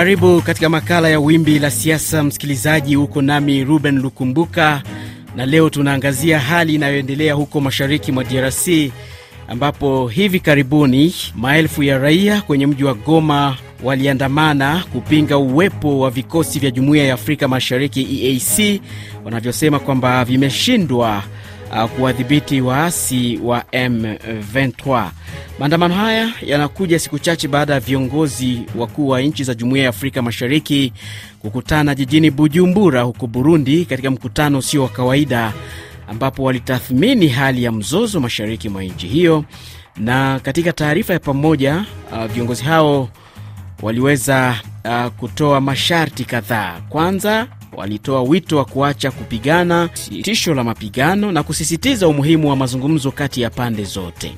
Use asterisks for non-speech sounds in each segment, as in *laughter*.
Karibu katika makala ya Wimbi la Siasa, msikilizaji. Huko nami Ruben Lukumbuka, na leo tunaangazia hali inayoendelea huko mashariki mwa DRC ambapo hivi karibuni maelfu ya raia kwenye mji wa Goma waliandamana kupinga uwepo wa vikosi vya Jumuiya ya Afrika Mashariki EAC wanavyosema kwamba vimeshindwa kuwadhibiti waasi wa M23. Maandamano haya yanakuja siku chache baada ya viongozi wakuu wa nchi za Jumuiya ya Afrika Mashariki kukutana jijini Bujumbura huko Burundi, katika mkutano usio wa kawaida ambapo walitathmini hali ya mzozo mashariki mwa nchi hiyo. Na katika taarifa ya pamoja uh, viongozi hao waliweza uh, kutoa masharti kadhaa. Kwanza walitoa wito wa kuacha kupigana, sitisho la mapigano na kusisitiza umuhimu wa mazungumzo kati ya pande zote.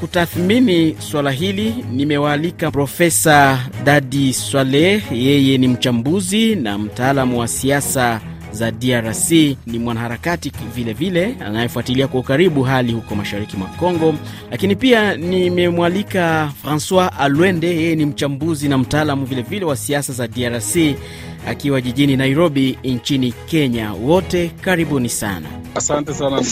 Kutathmini swala hili nimewaalika Profesa Dadi Swaleh, yeye ni mchambuzi na mtaalamu wa siasa za DRC, ni mwanaharakati vilevile anayefuatilia kwa ukaribu hali huko mashariki mwa Kongo. Lakini pia nimemwalika Francois Alwende, yeye ni mchambuzi na mtaalamu vilevile wa siasa za DRC akiwa jijini Nairobi nchini Kenya. Wote karibuni sana. Asante sana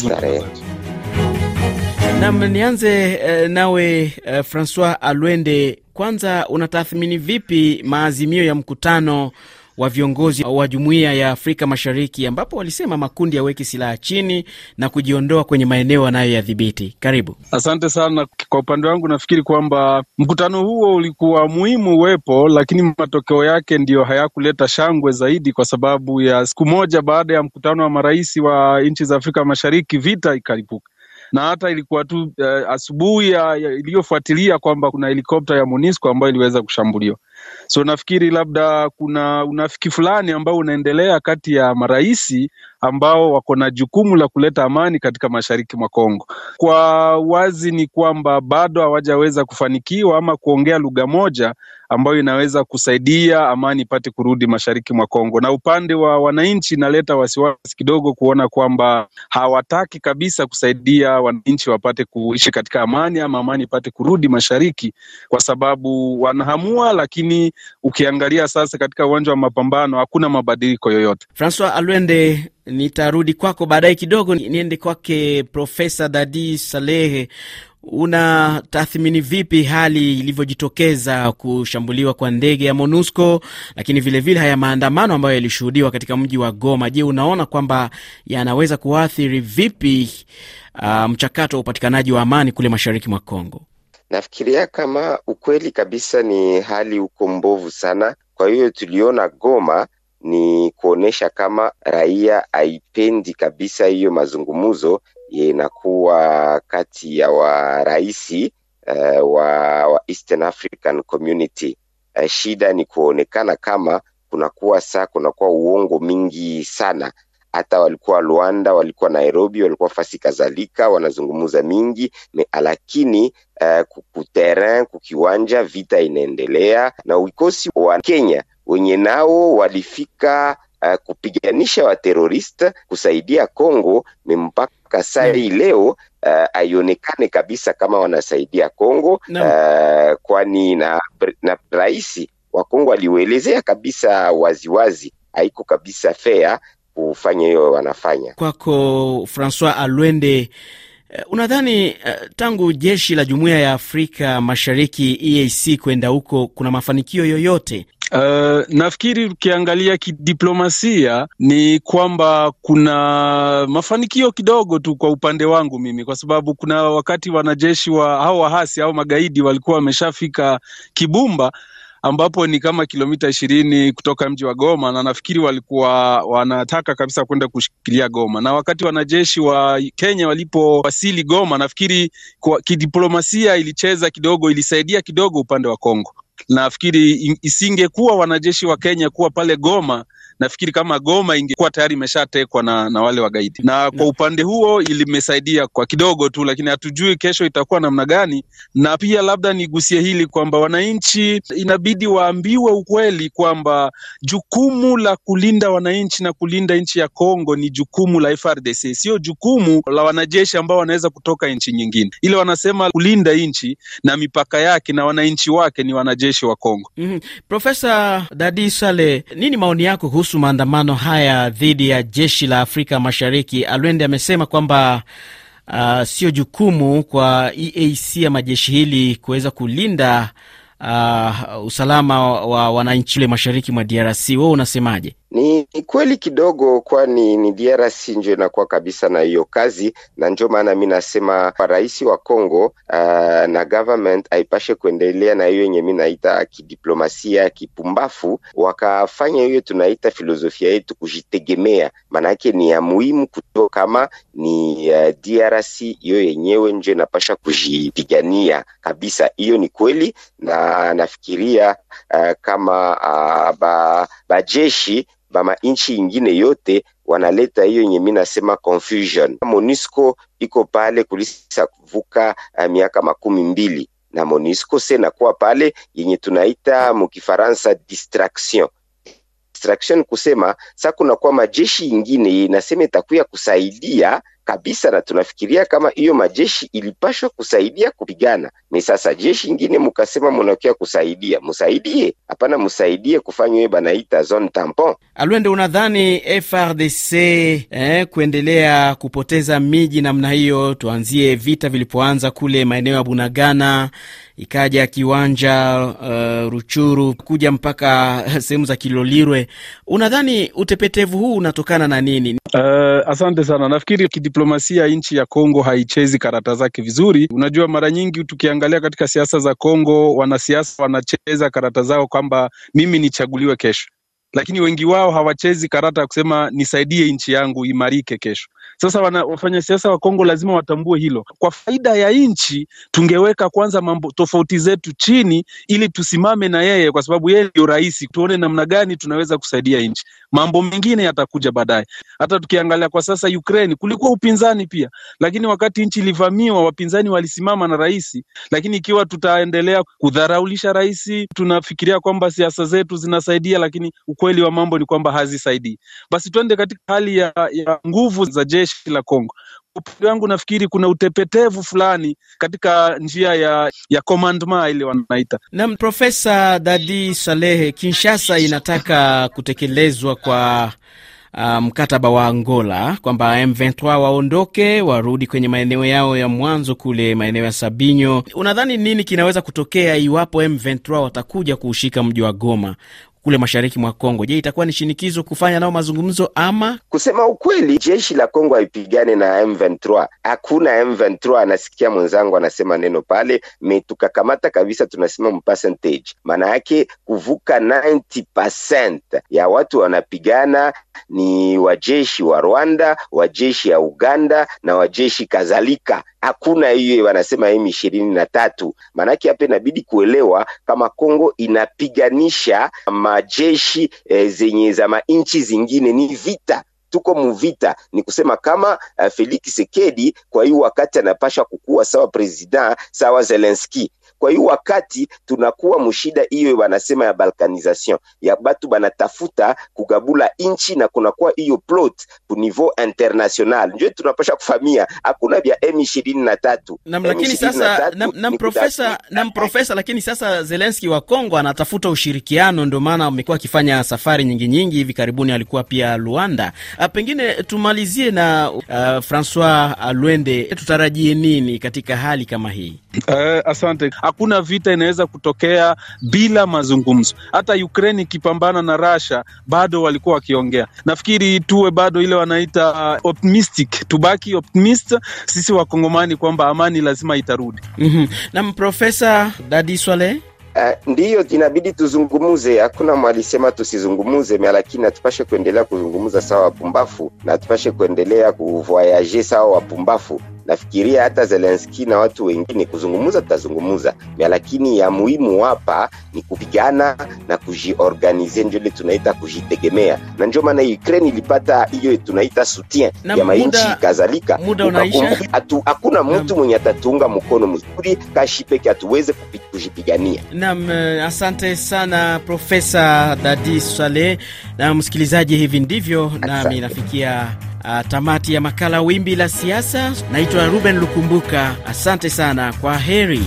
nam. Nianze uh, nawe uh, Francois Alwende, kwanza unatathmini vipi maazimio ya mkutano wa viongozi wa Jumuiya ya Afrika Mashariki ambapo walisema makundi yaweki silaha chini na kujiondoa kwenye maeneo anayoyadhibiti. Karibu. Asante sana. Kwa upande wangu, nafikiri kwamba mkutano huo ulikuwa muhimu uwepo, lakini matokeo yake ndiyo hayakuleta shangwe zaidi, kwa sababu ya siku moja baada ya mkutano wa marais wa nchi za Afrika Mashariki vita ikalipuka na hata ilikuwa tu uh, asubuhi iliyofuatilia kwamba kuna helikopta ya MONUSCO ambayo iliweza kushambuliwa. So nafikiri labda kuna unafiki fulani ambao unaendelea kati ya marais ambao wako na jukumu la kuleta amani katika mashariki mwa Kongo. Kwa wazi ni kwamba bado hawajaweza kufanikiwa ama kuongea lugha moja ambayo inaweza kusaidia amani ipate kurudi mashariki mwa Kongo. Na upande wa wananchi inaleta wasiwasi kidogo kuona kwamba hawataki kabisa kusaidia wananchi wapate kuishi katika amani ama amani ipate kurudi mashariki, kwa sababu wanahamua, lakini ukiangalia sasa katika uwanja wa mapambano hakuna mabadiliko yoyote. Francois Alwende, nitarudi kwako baadaye kidogo, niende kwake Profesa Dadi Salehe. Una tathmini vipi hali ilivyojitokeza kushambuliwa kwa ndege ya MONUSCO, lakini vilevile vile haya maandamano ambayo yalishuhudiwa katika mji wa Goma? Je, unaona kwamba yanaweza kuathiri vipi uh, mchakato wa upatikanaji wa amani kule mashariki mwa Kongo? Nafikiria kama ukweli kabisa ni hali huko mbovu sana. Kwa hiyo tuliona Goma ni kuonyesha kama raia haipendi kabisa hiyo mazungumzo inakuwa kati ya waraisi uh, wa, wa Eastern African Community. Uh, shida ni kuonekana kama kunakuwa saa kunakuwa uongo mingi sana hata walikuwa Luanda, walikuwa Nairobi, walikuwa fasi kadhalika, wanazungumza mingi me, lakini uh, kuterrain kukiwanja vita inaendelea, na vikosi wa Kenya wenye nao walifika uh, kupiganisha wateroriste kusaidia Kongo ni mpaka hii leo haionekane uh, kabisa kama wanasaidia Kongo no. uh, kwani na, na rais wa Kongo aliuelezea kabisa waziwazi haiko kabisa fair kufanya hiyo wanafanya. Kwako Francois Alwende, uh, unadhani uh, tangu jeshi la Jumuiya ya Afrika Mashariki EAC kwenda huko kuna mafanikio yoyote? Uh, nafikiri ukiangalia kidiplomasia ni kwamba kuna mafanikio kidogo tu kwa upande wangu mimi, kwa sababu kuna wakati wanajeshi wa au wahasi au magaidi walikuwa wameshafika Kibumba ambapo ni kama kilomita ishirini kutoka mji wa Goma, na nafikiri walikuwa wanataka kabisa kwenda kushikilia Goma. Na wakati wanajeshi wa Kenya walipowasili Goma, nafikiri kwa kidiplomasia ilicheza kidogo, ilisaidia kidogo upande wa Kongo. Nafikiri isingekuwa wanajeshi wa Kenya kuwa pale Goma nafikiri kama Goma ingekuwa tayari imeshatekwa na, na wale wagaidi, na kwa upande huo ilimesaidia kwa kidogo tu, lakini hatujui kesho itakuwa namna gani. Na pia labda nigusie hili kwamba wananchi inabidi waambiwe ukweli kwamba jukumu la kulinda wananchi na kulinda nchi ya Kongo ni jukumu la FRDC, sio jukumu la wanajeshi ambao wanaweza kutoka nchi nyingine. Ile wanasema kulinda nchi na mipaka yake na wananchi wake ni wanajeshi wa Kongo. Mm-hmm. Profesa Dadi Sale, nini maoni yako kuhusu maandamano haya dhidi ya jeshi la Afrika Mashariki? Alwende amesema kwamba uh, sio jukumu kwa EAC ya majeshi hili kuweza kulinda uh, usalama wa wananchi ule mashariki mwa DRC. Wewe unasemaje? Ni, kweli kidogo, kwani ni DRC njo inakuwa kabisa na hiyo kazi, na njo maana mi nasema rais wa Congo uh, na government aipashe kuendelea na hiyo yenye mi naita kidiplomasia kipumbafu, wakafanya hiyo tunaita filosofia yetu kujitegemea. Maanake ni ya muhimu kuto kama ni uh, DRC hiyo yenyewe njo inapasha kujipigania kabisa. Hiyo ni kweli, na nafikiria uh, kama uh, ba, bajeshi bama nchi ingine yote wanaleta hiyo yenye mi nasema confusion. Monisco iko pale kulisa kuvuka uh, miaka makumi mbili na Monisco se nakuwa pale yenye tunaita mukifaransa distraction distraction, kusema sa kunakuwa majeshi ingine inasema itakuya kusaidia kabisa, na tunafikiria kama hiyo majeshi ilipashwa kusaidia kupigana. Ni sasa jeshi ingine mukasema munakia kusaidia, musaidie? Hapana, musaidie kufanya hiyo banaita zone tampon. Alwende, unadhani FRDC eh, kuendelea kupoteza miji namna hiyo? Tuanzie vita vilipoanza kule maeneo ya Bunagana, ikaja kiwanja uh, Ruchuru, kuja mpaka *laughs* sehemu za Kilolirwe. Unadhani utepetevu huu unatokana na nini? Uh, asante sana. Nafikiri kidiplomasia nchi ya Kongo haichezi karata zake vizuri. Unajua, mara nyingi tukiangalia katika siasa za Kongo, wanasiasa wanacheza karata zao kwamba mimi nichaguliwe kesho, lakini wengi wao hawachezi karata ya kusema nisaidie nchi yangu imarike kesho. Sasa wana, wafanya siasa wa Kongo lazima watambue hilo. Kwa faida ya nchi, tungeweka kwanza mambo tofauti zetu chini, ili tusimame na yeye, kwa sababu yeye ndio rais, tuone namna gani tunaweza kusaidia nchi. Mambo mengine yatakuja baadaye. Hata tukiangalia kwa sasa Ukraine, kulikuwa upinzani pia, lakini wakati nchi ilivamiwa, wapinzani walisimama na rais. Lakini ikiwa tutaendelea kudharaulisha rais, tunafikiria kwamba siasa zetu zinasaidia, lakini ukweli wa mambo ni kwamba hazisaidii. Basi tuende katika hali ya, ya nguvu za jeshi la Kongo. Upande wangu nafikiri kuna utepetevu fulani katika njia ya ya commandement ile wanaita. Na Profesa Dadi Salehe, Kinshasa inataka kutekelezwa kwa uh, mkataba wa Angola kwamba M23 waondoke warudi kwenye maeneo yao ya mwanzo kule maeneo ya Sabinyo. Unadhani nini kinaweza kutokea iwapo M23 watakuja kuushika mji wa Goma kule mashariki mwa Kongo? Je, itakuwa ni shinikizo kufanya nao mazungumzo ama? Kusema ukweli, jeshi la Kongo haipigane na M23. Hakuna M23. Anasikia mwenzangu anasema neno pale, me tukakamata kabisa, tunasema percentage, maana yake kuvuka 90% ya watu wanapigana ni wajeshi wa Rwanda, wajeshi ya Uganda na wajeshi kadhalika. Hakuna hiyo wanasema M ishirini na tatu. Maanake hapa inabidi kuelewa kama Kongo inapiganisha majeshi e, zenye za manchi zingine, ni vita tuko muvita. Ni kusema kama uh, Felix Tshisekedi kwa hiyo wakati anapasha kukuwa sawa president sawa Zelensky kwa hiyo wakati tunakuwa mshida hiyo wanasema ya balkanization ya batu banatafuta kugabula inchi na kunakuwa hiyo plot ku niveau international, ndio tunapasha kufamia, hakuna vya M23 nam. Lakini sasa nam, nam profesa nam profesa, lakini sasa Zelensky wa Kongo anatafuta ushirikiano, ndio maana amekuwa akifanya safari nyingi nyingi. Hivi karibuni alikuwa pia Luanda. A, pengine tumalizie na uh, Francois Alwende, tutarajie nini katika hali kama hii? Uh, asante. Hakuna vita inaweza kutokea bila mazungumzo. Hata Ukraine ikipambana na Russia bado walikuwa wakiongea. Nafikiri tuwe bado ile wanaita uh, optimistic, tubaki optimist sisi Wakongomani kwamba amani lazima itarudi. mm-hmm. Na Profesa Dadi Swale Uh, ndiyo inabidi tuzungumuze. Hakuna mwalisema tusizungumuze, lakini hatupashe kuendelea kuzungumuza sawa wapumbafu na hatupashe kuendelea kuvoyaje sawa wapumbafu nafikiria hata Zelensky na watu wengine kuzungumza, tutazungumza, lakini ya muhimu hapa ni kupigana na kujiorganize, ndio ile tunaita kujitegemea, na ndio maana Ukraine ilipata hiyo tunaita soutien Na ya mainchi kadhalika. hakuna mtu mwenye atatuunga mkono mzuri kashi peke, hatuweze kujipigania. Nam, eh, asante sana Profesa Dadi Swale. Na msikilizaji, hivi ndivyo nami nafikia tamati ya makala Wimbi la Siasa. Naitwa Ruben Lukumbuka, asante sana, kwa heri.